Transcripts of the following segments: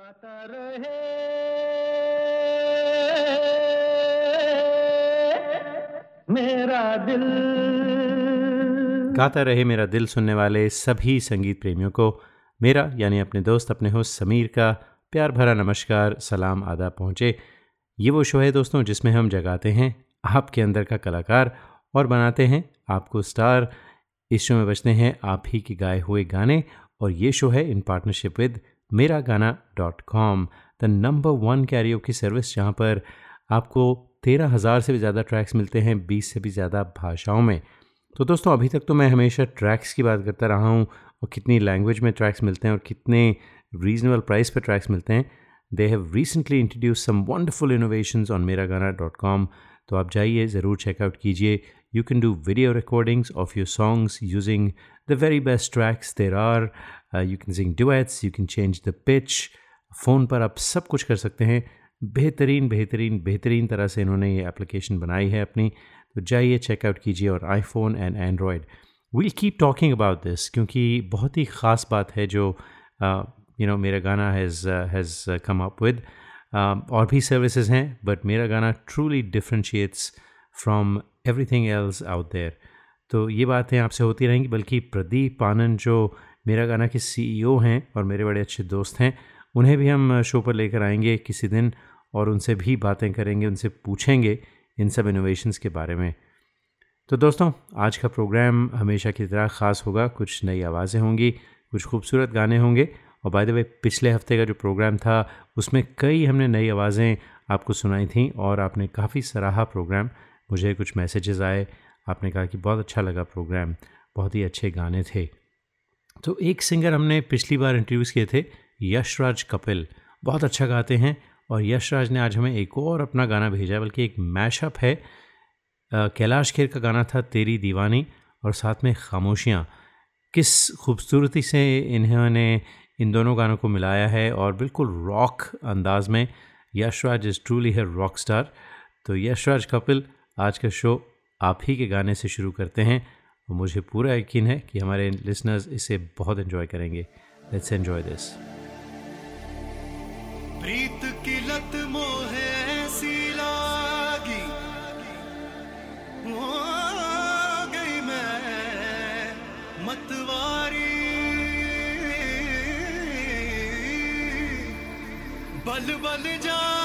गाता रहे। मेरा दिल। गाता रहे मेरा दिल सुनने वाले सभी संगीत प्रेमियों को। मेरा यानी अपने दोस्त, अपने होस्ट समीर का प्यार भरा नमस्कार, सलाम आदा पहुँचे। ये वो शो है दोस्तों जिसमें हम जगाते हैं आपके अंदर का कलाकार और बनाते हैं आपको स्टार। इस शो में बचते हैं आप ही के गाए हुए गाने और ये शो है इन partnership with Mera Gaana dot com the number one Cairo की सर्विस जहाँ पर आपको तेरह हज़ार से भी ज़्यादा ट्रैक्स मिलते हैं, बीस से भी ज़्यादा भाषाओं में। तो दोस्तों, अभी तक तो मैं हमेशा ट्रैक्स की बात करता रहा हूँ और कितनी लैंग्वेज में ट्रैक्स मिलते हैं और कितने रीजनेबल प्राइस पर ट्रैक्स मिलते हैं। They have recently introduce some wonderful innovations on Mera Gaana dot com तो आप जाइए, ज़रूर चेकआउट कीजिए। You can do video recordings of your songs using the very best tracks there are uh, can can sing you can change the pitch phone पर आप सब कुछ कर सकते हैं। बेहतरीन बेहतरीन बेहतरीन तरह से इन्होंने ये एप्लीकेशन बनाई है अपनी। तो जाइए चेकआउट कीजिए और iPhone and Android we'll keep talking about this क्योंकि बहुत ही ख़ास बात है जो you know Mera Gaana has has come up with और भी सर्विसेज़ हैं but Mera Gaana truly differentiates from everything else out there तो ये बातें आपसे होती रहेंगी बल्कि प्रदीप आनंद जो मेरा गाना के सीईओ हैं और मेरे बड़े अच्छे दोस्त हैं। उन्हें भी हम शो पर लेकर आएँगे किसी दिन और उनसे भी बातें करेंगे, उनसे पूछेंगे इन सब इनोवेशंस के बारे में। तो दोस्तों, आज का प्रोग्राम हमेशा की तरह ख़ास होगा, कुछ नई आवाज़ें होंगी, कुछ खूबसूरत गाने होंगे और बाय द वे पिछले हफ़्ते का जो प्रोग्राम था, उसमें कई हमने नई आवाज़ें आपको सुनाई थी और आपने काफ़ी सराहा प्रोग्राम मुझे कुछ मैसेजेस आए, आपने कहा कि बहुत अच्छा लगा प्रोग्राम बहुत ही अच्छे गाने थे। तो एक सिंगर हमने पिछली बार इंट्रोड्यूस किए थे, यशराज कपिल। बहुत अच्छा गाते हैं और यशराज ने आज हमें एक और अपना गाना भेजा है, बल्कि एक मैशअप है। कैलाश खेर का गाना था तेरी दीवानी और साथ में खामोशियाँ। किस खूबसूरती से इन्होंने इन दोनों गानों को मिलाया है और बिल्कुल रॉक अंदाज में। यशराज इज़ ट्रूली है रॉक स्टार तो यशराज कपिल, आज का शो आप ही के गाने से शुरू करते हैं। और मुझे पूरा यकीन है कि हमारे लिसनर्स इसे बहुत एंजॉय करेंगे। लेट्स एंजॉय दिस प्रीत की लत मोहे ऐसी लागी। गई मैं, मतवारी। बल बल जाऊँ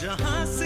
जहाँ से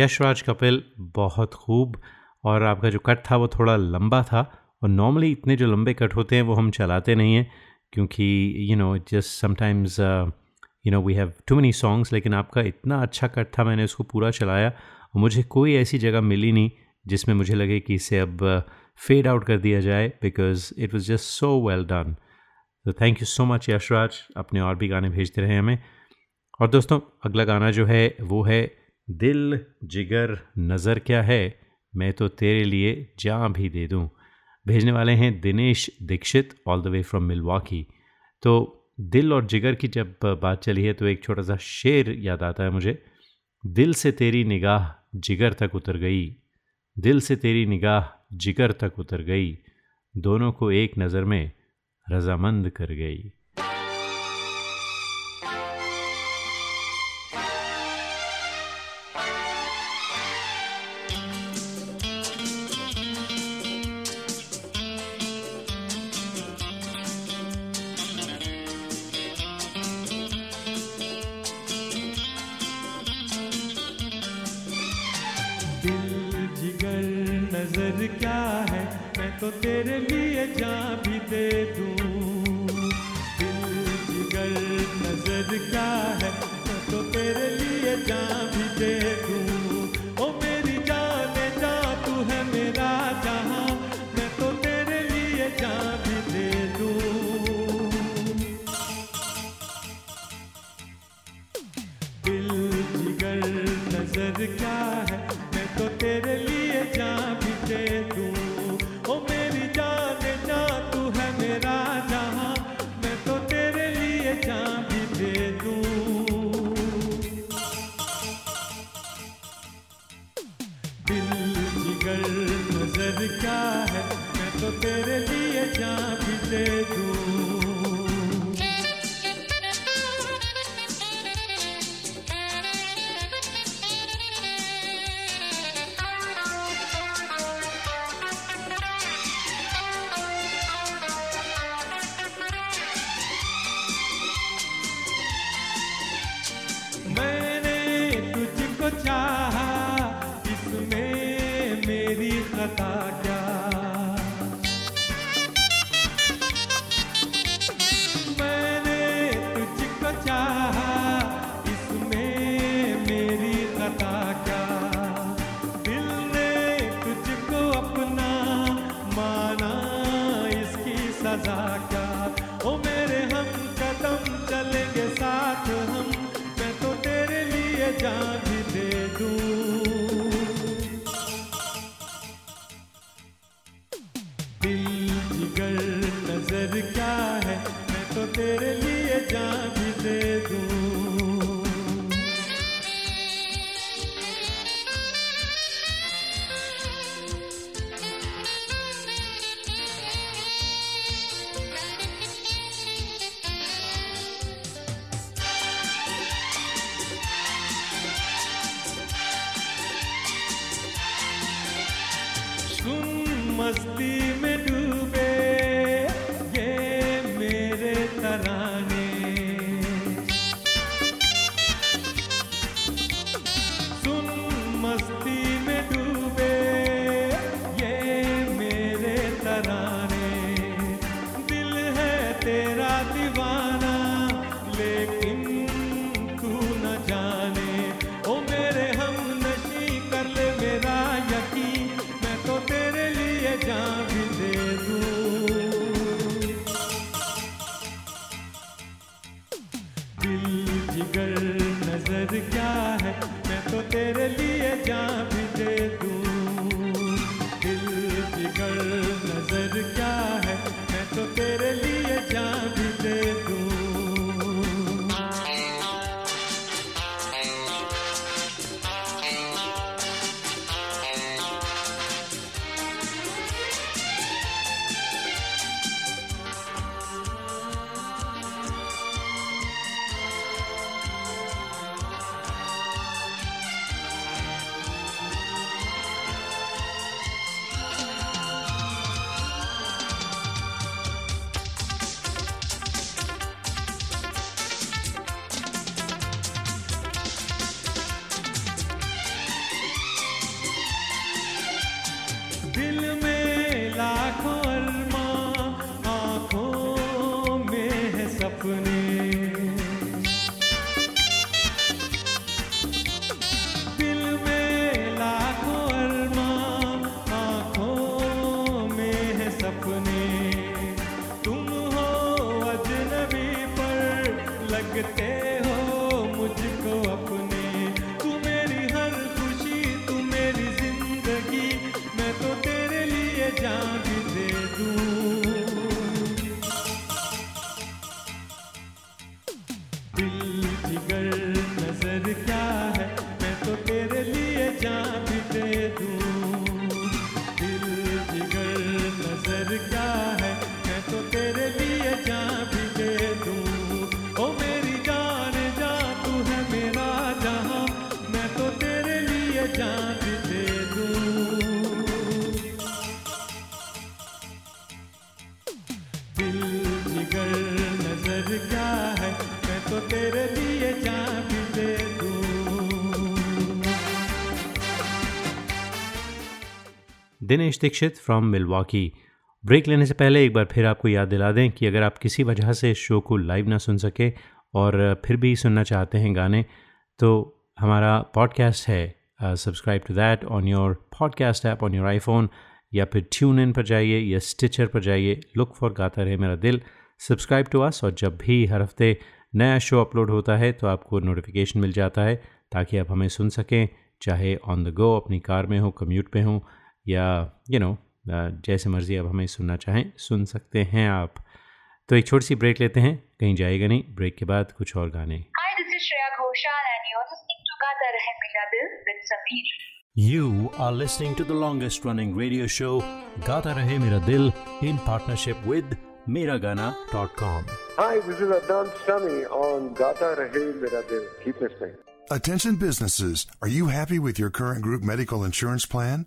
यशराज कपिल बहुत खूब और आपका जो कट था वो थोड़ा लंबा था और नॉर्मली इतने जो लंबे कट होते हैं वो हम चलाते नहीं हैं क्योंकि you know just sometimes you know we have too many songs लेकिन आपका इतना अच्छा कट था मैंने उसको पूरा चलाया और मुझे कोई ऐसी जगह मिली नहीं जिसमें मुझे लगे कि इसे अब फेड आउट कर दिया जाए because it was just so well done तो thank you so much Yashraj अपने और भी गाने भेजते रहे हमें। और दोस्तों, अगला गाना जो है, वो है दिल, जिगर, नज़र क्या है? मैं तो तेरे लिए जान भी दे दूँ। भेजने वाले हैं Dinesh Dixit all the way from Milwaukee तो दिल और जिगर की जब बात चली है तो एक छोटा सा शेर याद आता है मुझे। दिल से तेरी निगाह जिगर तक उतर गई। दिल से तेरी निगाह जिगर तक उतर गई। दोनों को एक नज़र में रजामंद कर गई। Dinesh Dixit from Milwaukee break लेने से पहले एक बार फिर आपको याद दिला दें कि अगर आप किसी वजह से शो को लाइव ना सुन सके और फिर भी सुनना चाहते हैं गाने तो हमारा पॉडकास्ट है subscribe to that on your podcast app on your iPhone या फिर ट्यून इन पर जाइए, या स्टिचर पर जाइए look for Gaata Rahe Mera Dil. Subscribe to अस और जब भी हर हफ़्ते नया शो अपलोड होता है तो आपको नोटिफिकेशन मिल जाता है ताकि आप हमें सुन सकें, चाहे ऑन द गो अपनी कार में हो कम्यूट पे हों या यू you नो know, जैसे मर्ज़ी अब हमें सुनना चाहें सुन सकते हैं आप तो एक छोटी सी ब्रेक लेते हैं कहीं जाएगा नहीं ब्रेक के बाद कुछ और गाने. You are listening to the longest running radio show, Gata Rahe Mera Dil, in partnership with Miragana.com. Hi, this is Adnan Sami on Gata Rahe Mera Dil. Keep listening. Attention businesses, are you happy with your current group medical insurance plan?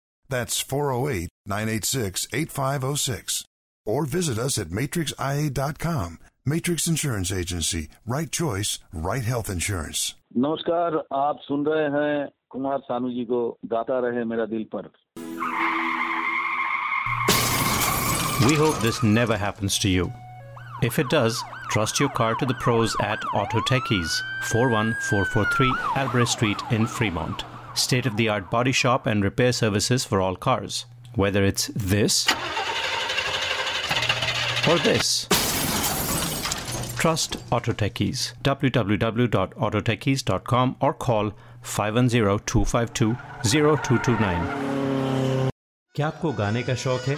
That's 408 986 8506. Or visit us at matrixia.com. Matrix Insurance Agency. Right choice, right health insurance. नमस्कार आप सुन रहे हैं कुमार सानू जी को गाता रहे मेरा दिल पर We hope this never happens to you. If it does, trust your car to the pros at Auto Techies, 41443 Albrecht Street in Fremont. State of the art body shop and repair services for all cars. Whether it's this or this. Trust Auto Techies. www.autotechies.com or call 510-252-0229. क्या आपको गाने का शौक है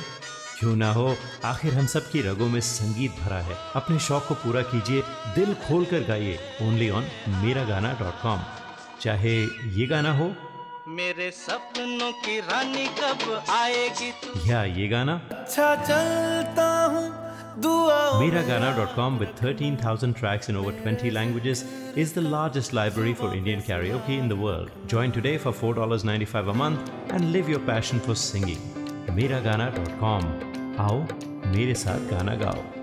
क्यों ना हो आखिर हम सब की रगों में संगीत भरा है अपने शौक को पूरा कीजिए दिल खोल कर गाइए only on Mera Gaana dot com चाहे ये गाना हो मेरे सपनों की रानी कब आएगी तू या ये गाना अच्छा चलता हूँ Miragana.com with 13,000 tracks in over 20 languages is the largest library for Indian karaoke in the world. Join today for $4.95 a month and live your passion for singing. Miragana.com. आओ मेरे साथ गाना गाओ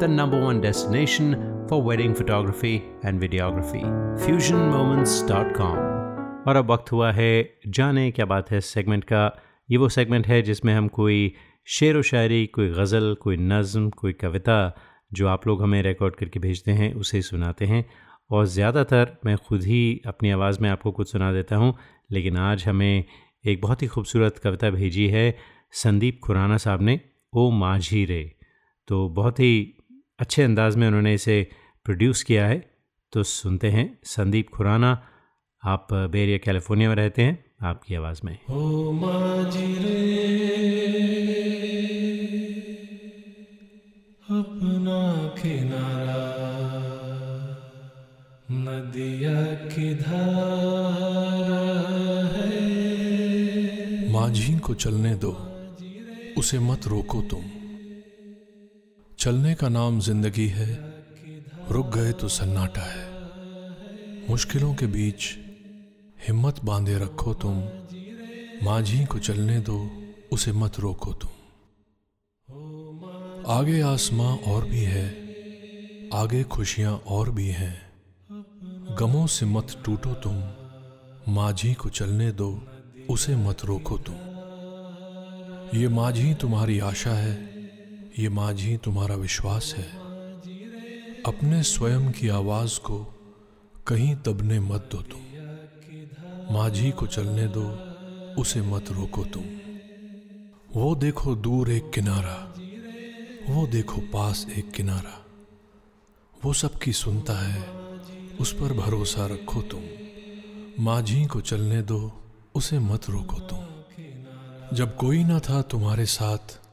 the number one destination for wedding photography and videography. FusionMoments.com. और अब वक्त हुआ है जाने क्या बात है सेगमेंट का ये वो सेगमेंट है जिसमें हम कोई शेर व शायरी, कोई गज़ल, कोई नज़म, कोई कविता जो आप लोग हमें रिकॉर्ड करके भेजते हैं, उसे सुनाते हैं और ज़्यादातर मैं खुद ही अपनी आवाज़ में आपको कुछ सुना देता हूँ, लेकिन आज हमें एक बहुत ही खूबसूरत कविता भेजी है संदीप खुराना साहब ने, ओ माझी रे तो बहुत ही अच्छे अंदाज में उन्होंने इसे प्रोड्यूस किया है। तो सुनते हैं संदीप खुराना। आप बेरिया कैलिफ़ोर्निया में रहते हैं। आपकी आवाज़ में। ओ माझी अपना किनारा नदिया की धारा है। माझी को चलने दो। उसे मत रोको तुम। चलने का नाम ज़िंदगी है, रुक गए तो सन्नाटा है। मुश्किलों के बीच हिम्मत बांधे रखो तुम, माझी को चलने दो, उसे मत रोको तुम। आगे आसमां और भी है, आगे खुशियाँ और भी हैं। गमों से मत टूटो तुम, माझी को चलने दो, उसे मत रोको तुम। ये माझी तुम्हारी आशा है ये माझी तुम्हारा विश्वास है। अपने स्वयं की आवाज़ को कहीं दबने मत दो तुम। माझी को चलने दो, उसे मत रोको तुम। वो देखो दूर एक किनारा, वो देखो पास एक किनारा। वो सबकी सुनता है, उस पर भरोसा रखो तुम। माझी को चलने दो, उसे मत रोको तुम। जब कोई ना था तुम्हारे साथ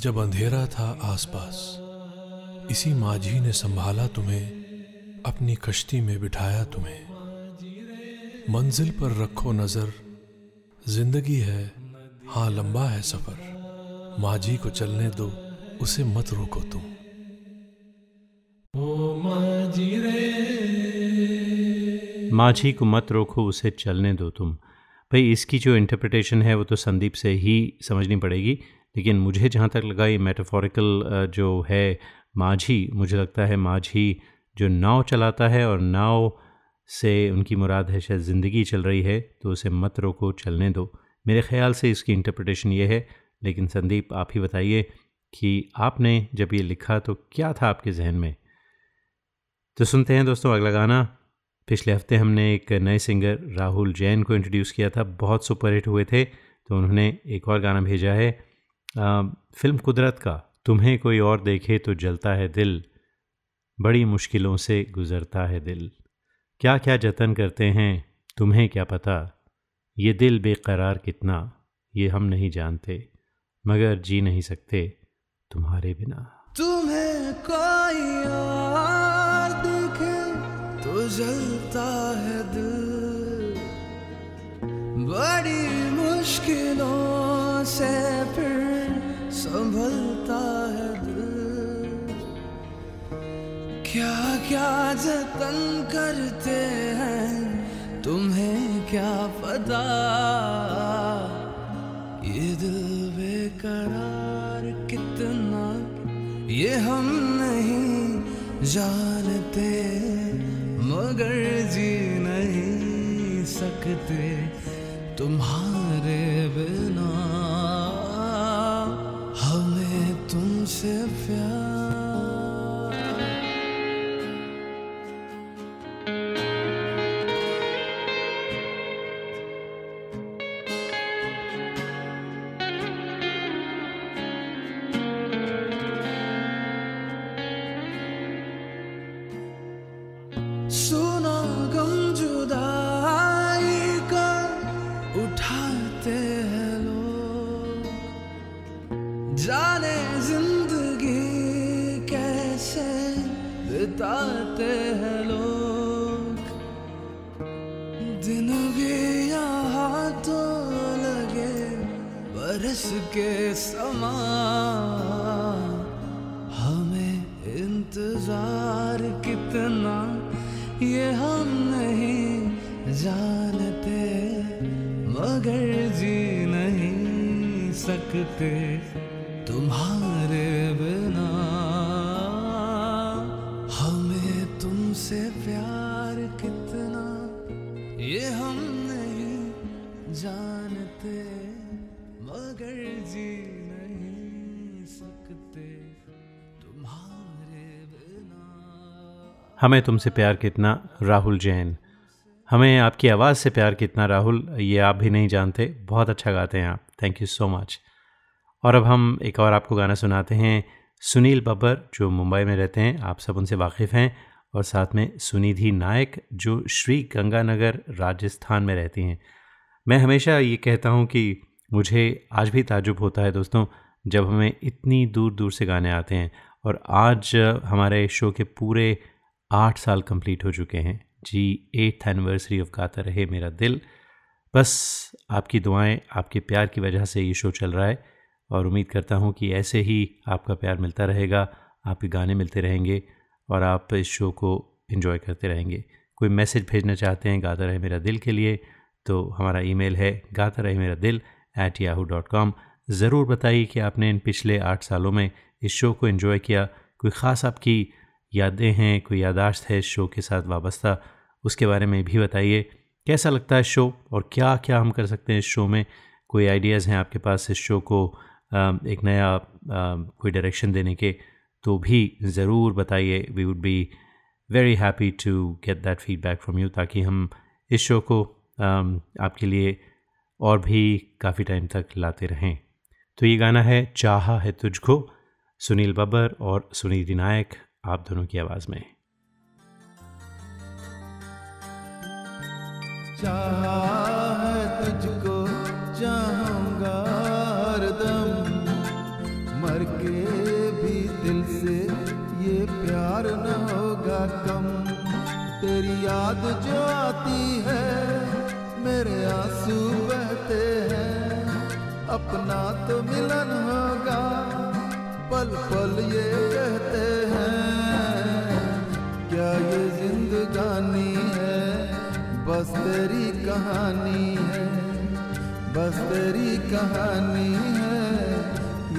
जब अंधेरा था आसपास इसी माझी ने संभाला तुम्हें अपनी कश्ती में बिठाया तुम्हें। मंजिल पर रखो नज़र ज़िंदगी है हाँ लंबा है सफ़र। माझी को चलने दो उसे मत रोको तुम। ओ माझी रे। माझी को मत रोको उसे चलने दो तुम। भाई इसकी जो इंटरप्रिटेशन है वो तो संदीप से ही समझनी पड़ेगी। लेकिन मुझे जहाँ तक लगा ये मेटाफोरिकल जो है माझी, मुझे लगता है माझी जो नाव चलाता है और नाव से उनकी मुराद है शायद ज़िंदगी चल रही है तो उसे मत रोको, चलने दो। मेरे ख्याल से इसकी इंटरप्रटेशन ये है, लेकिन संदीप, आप ही बताइए कि आपने जब ये लिखा तो क्या था आपके जहन में? तो सुनते हैं दोस्तों अगला गाना। पिछले हफ़्ते हमने एक नए सिंगर राहुल जैन को इंट्रोड्यूस किया था, बहुत सुपरहिट हुए थे तो उन्होंने एक और गाना भेजा है फ़िल्म कुदरत का, तुम्हें कोई और देखे तो जलता है दिल। बड़ी मुश्किलों से गुज़रता है दिल। क्या क्या जतन करते हैं, तुम्हें क्या पता? ये दिल बेकरार कितना, ये हम नहीं जानते। मगर जी नहीं सकते तुम्हारे बिना। तुम्हें कोई और देखे तो जलता है दिल। बड़ी मुश्किलों से फिर संभलता है दिल। क्या क्या जतन करते हैं, तुम्हें क्या पता? ये दिल बेकरार कितना, ये हम नहीं जानते, मगर जी नहीं सकते तुम्हारे बिना। हमें तुमसे हमें तुमसे प्यार कितना राहुल जैन। हमें आपकी आवाज़ से प्यार कितना राहुल, ये आप भी नहीं जानते। बहुत अच्छा गाते हैं आप। थैंक यू सो मच और अब हम एक और आपको गाना सुनाते हैं। सुनील बब्बर, जो मुंबई में रहते हैं, आप सब उनसे वाकिफ़ हैं। और साथ में सुनिधि नायक, जो श्री गंगानगर राजस्थान में रहती हैं। मैं हमेशा ये कहता हूँ कि मुझे आज भी ताजुब होता है दोस्तों, जब हमें इतनी दूर दूर से गाने आते हैं। और आज हमारे शो के पूरे आठ साल कंप्लीट हो चुके हैं। जी एट्थ एनिवर्सरी ऑफ़ गाता रहे मेरा दिल। बस आपकी दुआएँ, आपके प्यार की वजह से ये शो चल रहा है और उम्मीद करता हूँ कि ऐसे ही आपका प्यार मिलता रहेगा, आपके गाने मिलते रहेंगे और आप इस शो को इन्जॉय करते रहेंगे। कोई मैसेज भेजना चाहते हैं गाता रहे मेरा दिल के लिए तो हमारा ईमेल है गाता रहे मेरा दिल एट याहू डॉट कॉम ज़रूर बताइए कि आपने इन पिछले आठ सालों में इस शो को इन्जॉय किया। कोई ख़ास आपकी यादें हैं, कोई यादाश्त है शो के साथ वाबस्ता, उसके बारे में भी बताइए। कैसा लगता है शो और क्या क्या हम कर सकते हैं इस शो में? कोई आइडियाज़ हैं आपके पास इस शो को एक नया कोई डायरेक्शन देने के? तो भी ज़रूर बताइए। We would be very happy to get that feedback from you ताकि हम इस शो को आपके लिए और भी काफ़ी टाइम तक लाते रहें। तो ये गाना है चाहा है तुझको, सुनील बब्बर और सुनीति नायक। आप दोनों की आवाज़ में। चाह तुझको चाहूँगा हरदम, मर के भी दिल से ये प्यार न होगा कम। तेरी याद जो आती है, मेरे आँसू बहते हैं। अपना तो मिलन होगा, पल पल ये कहते हैं। ये जिंदगानी है, बस तेरी कहानी है, बस तेरी कहानी है,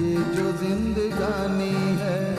ये जो जिंदगानी है।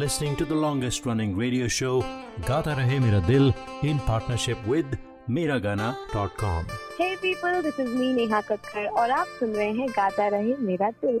Listening to the longest running radio show, Gata Rahe Mera Dil, in partnership with Miragana.com. Hey people, this is me Neha Kakkar और आप सुन रहे हैं गाता रहे मेरा दिल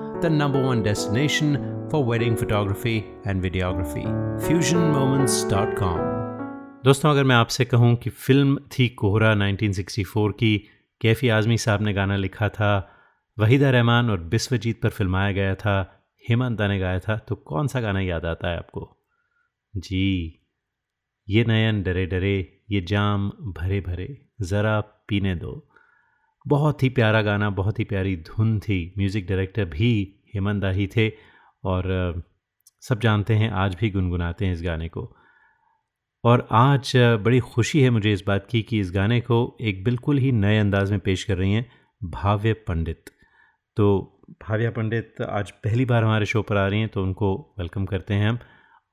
the number one destination for wedding photography and videography. FusionMoments.com. दोस्तों, अगर मैं आपसे कहूँ कि फ़िल्म थी कोहरा 1964 की, कैफी आज़मी साहब ने गाना लिखा था, वहीदा रहमान और बिस्वजीत पर फिल्माया गया था, हेमंता ने गाया था तो कौन सा गाना याद आता है आपको जी, ये नयन डरे डरे, ये जाम भरे भरे, ज़रा पीने दो बहुत ही प्यारा गाना, बहुत ही प्यारी धुन थी। म्यूज़िक डायरेक्टर भी हेमंत दा ही थे और सब जानते हैं, आज भी गुनगुनाते हैं इस गाने को। और आज बड़ी खुशी है मुझे इस बात की कि इस गाने को एक बिल्कुल ही नए अंदाज में पेश कर रही हैं भाव्य पंडित। तो भाव्या पंडित आज पहली बार हमारे शो पर आ रही हैं तो उनको वेलकम करते हैं हम।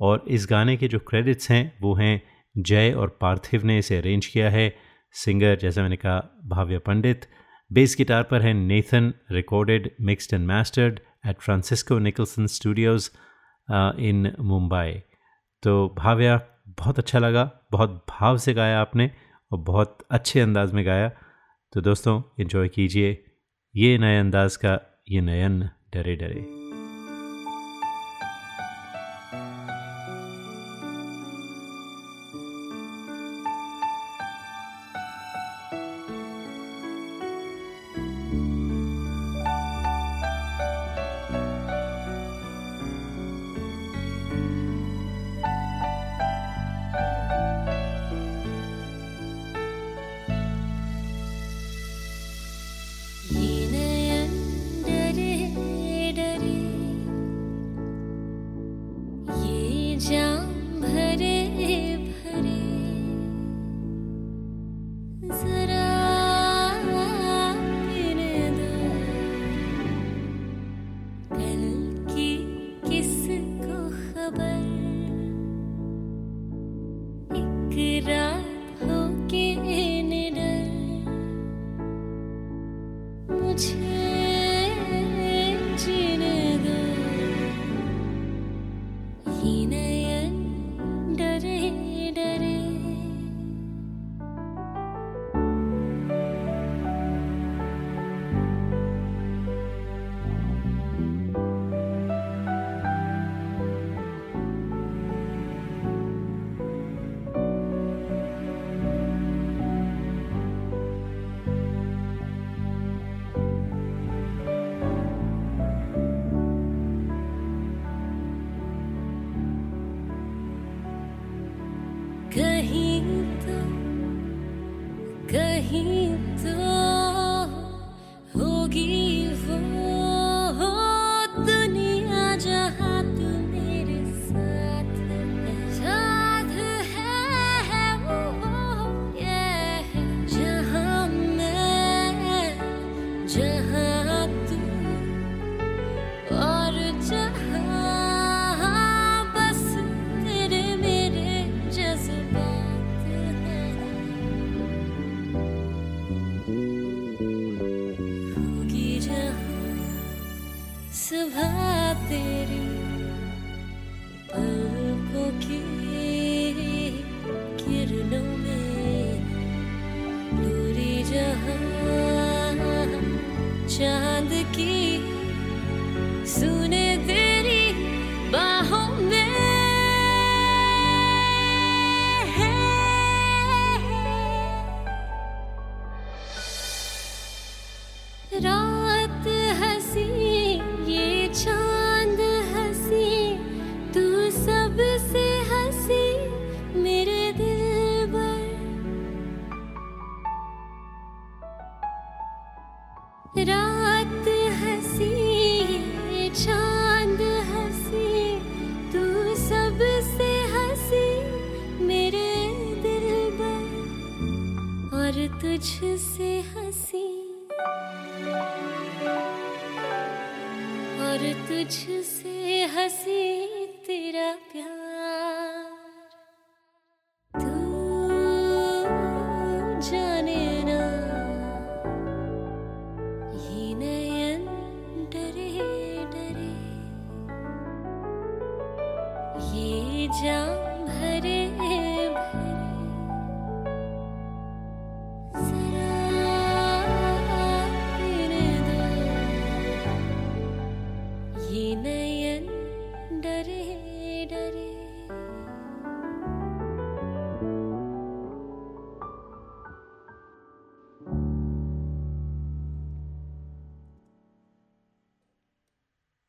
और इस गाने के जो क्रेडिट्स हैं, वो हैं जय और पार्थिव ने इसे अरेंज किया है। सिंगर जैसा मैंने कहा, भाव्य पंडित। बेस गिटार पर है Nathan recorded mixed and mastered at Francisco Nicholson studios in Mumbai तो भाव्या, बहुत अच्छा लगा, बहुत भाव से गाया आपने और बहुत अच्छे अंदाज में गाया। तो दोस्तों इन्जॉय कीजिए। ये नए अंदाज का ये नयन डरे डरे।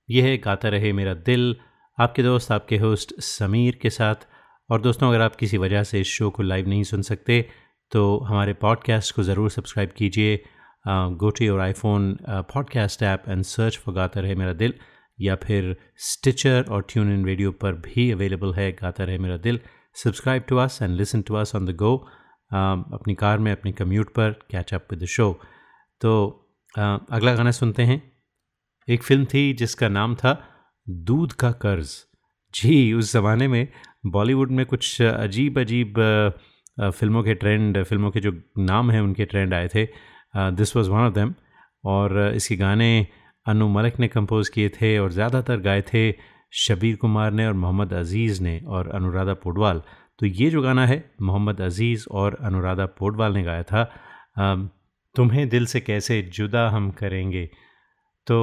यह है गाता रहे मेरा दिल। आपके दोस्त आपके होस्ट समीर के साथ। और दोस्तों अगर आप किसी वजह से इस शो को लाइव नहीं सुन सकते तो हमारे पॉडकास्ट को ज़रूर सब्सक्राइब कीजिए। Go to your iPhone podcast app and search for Gaata Rahe Mera दिल। या फिर स्टिचर और ट्यून इन रेडियो पर भी अवेलेबल है Gaata Rahe Mera Dil. Subscribe to us and listen to us on the go अपनी car में अपनी कम्यूट पर catch up with the show तो uh, अगला गाना सुनते हैं। एक फ़िल्म थी जिसका नाम था दूध का कर्ज। जी, उस ज़माने में बॉलीवुड में कुछ अजीब अजीब फ़िल्मों के ट्रेंड फ़िल्मों के जो नाम हैं, उनके ट्रेंड आए थे। This was one of them और इसके गाने अनु मलिक ने कंपोज़ किए थे और ज़्यादातर गाए थे शबीर कुमार ने और मोहम्मद अज़ीज़ ने और अनुराधा पोडवाल। तो ये जो गाना है, मोहम्मद अज़ीज़ और अनुराधा पोडवाल ने गाया था। तुम्हें दिल से कैसे जुदा हम करेंगे? तो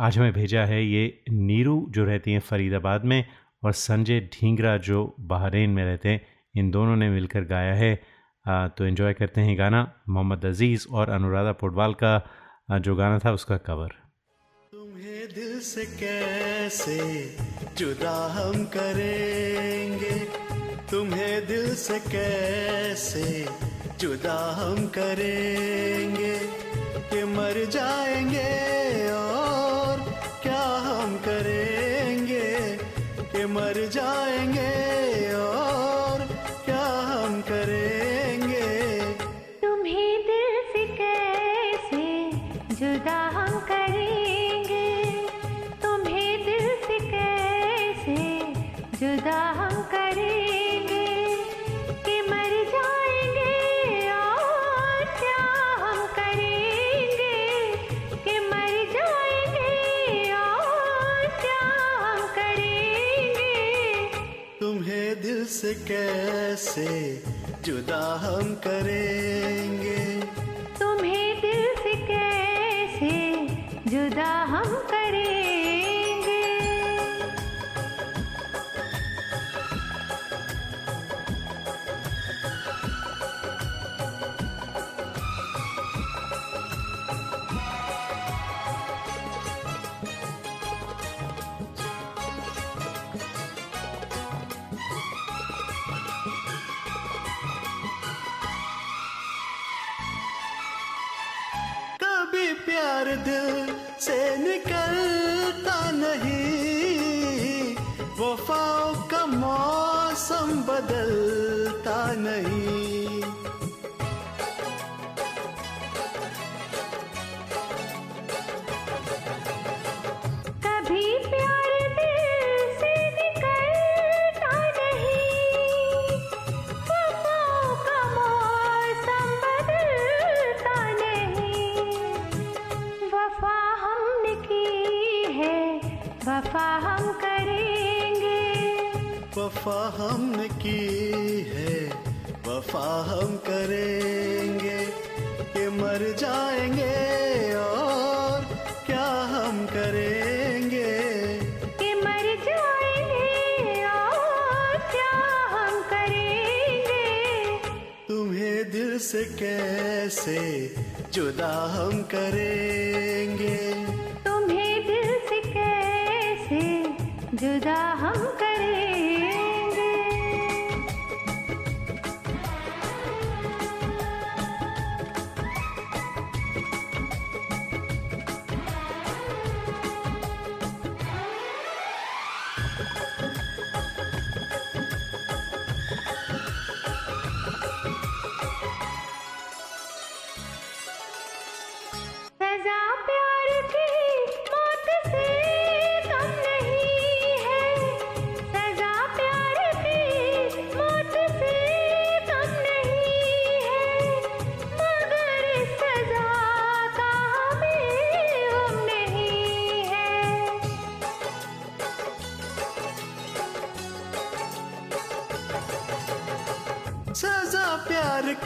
आज हमें भेजा है ये नीरू जो रहती हैं फरीदाबाद में और संजय ढींगरा जो बहरीन में रहते हैं। इन दोनों ने मिलकर गाया है। तो एंजॉय करते हैं गाना। मोहम्मद अज़ीज़ और अनुराधा पोडवाल का जो गाना था उसका कवर तुम्हें दिल से कैसे जुदा हम करेंगे? तुम्हें दिल से कैसे जुदा हम करेंगे? कि मर जाएँगे और क्या हम करेंगे कि मर जाएँगे? तुम्हें दिल से कैसे जुदा हम करेंगे? तुम्हें दिल से कैसे जुदा हम करेंगे वफाओं का मौसम बदलता नहीं। वफा हमने की है वफा हम करेंगे कि मर जाएँगे और क्या हम करेंगे? कि मर जाएँगे और क्या हम करेंगे? तुम्हें दिल से कैसे जुदा हम करेंगे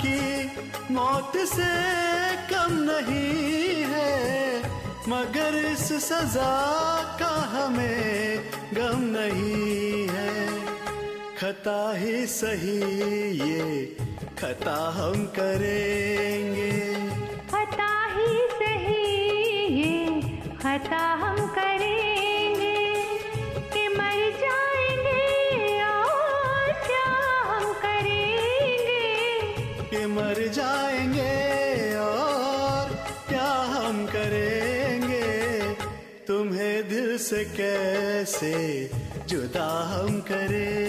की मौत से कम नहीं है, मगर इस सजा का हमें गम नहीं है। खता ही सही ये, खता हम करेंगे। खता ही सही ये, खता कैसे जुदा हम करेंगे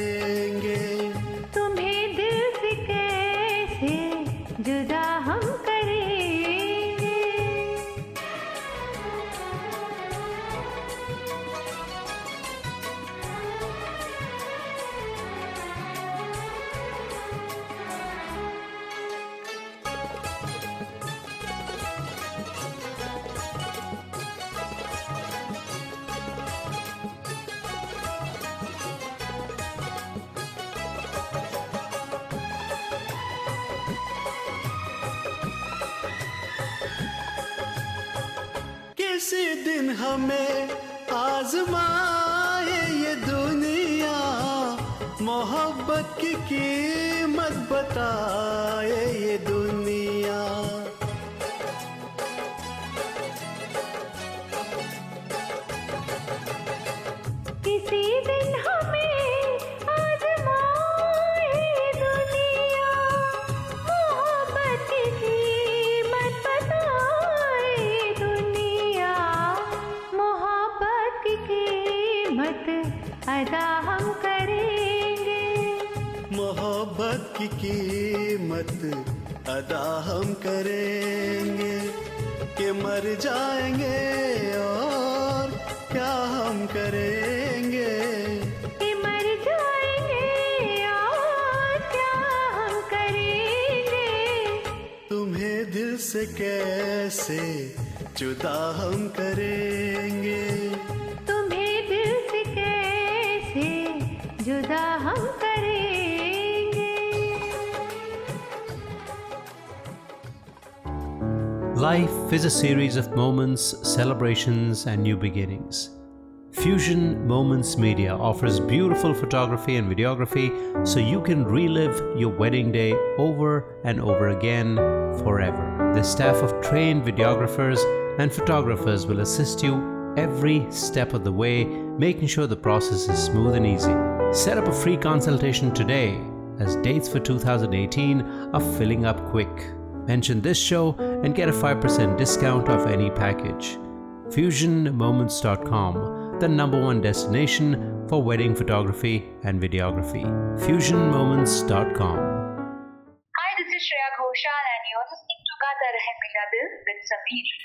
दिन हमें आजमाए ये दुनिया। मोहब्बत की कीमत बताए ये दुनिया। जुदा हम करेंगे तुम्हें दिल से कैसे जुदा हम करेंगे Life is a series of moments, celebrations, and new beginnings. Fusion Moments Media offers beautiful photography and videography so you can relive your wedding day over and over again forever. The staff of trained videographers and photographers will assist you every step of the way, making sure the process is smooth and easy. Set up a free consultation today as dates for 2018 are filling up quick. Mention this show and get a 5% discount off any package. FusionMoments.com, the number one destination for wedding photography and videography. FusionMoments.com. Hi, this is Shreya Ghoshal and you're listening to Gata Rahe Mera Dil with Sameer.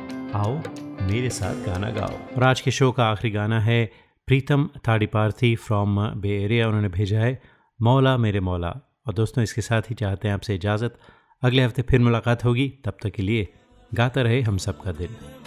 आओ, मेरे साथ गाना गाओ। और आज के show का आखिरी गाना है, प्रीतम थाड़ीपार्थी फ्रॉम बे एरिया उन्होंने भेजा है, मौला मेरे मौला। और दोस्तों, इसके साथ ही चाहते हैं आपसे इजाज़त। अगले हफ़्ते फिर मुलाकात होगी, तब तक के लिए गाता रहे हम सब का दिल।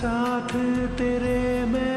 साथ तेरे मैं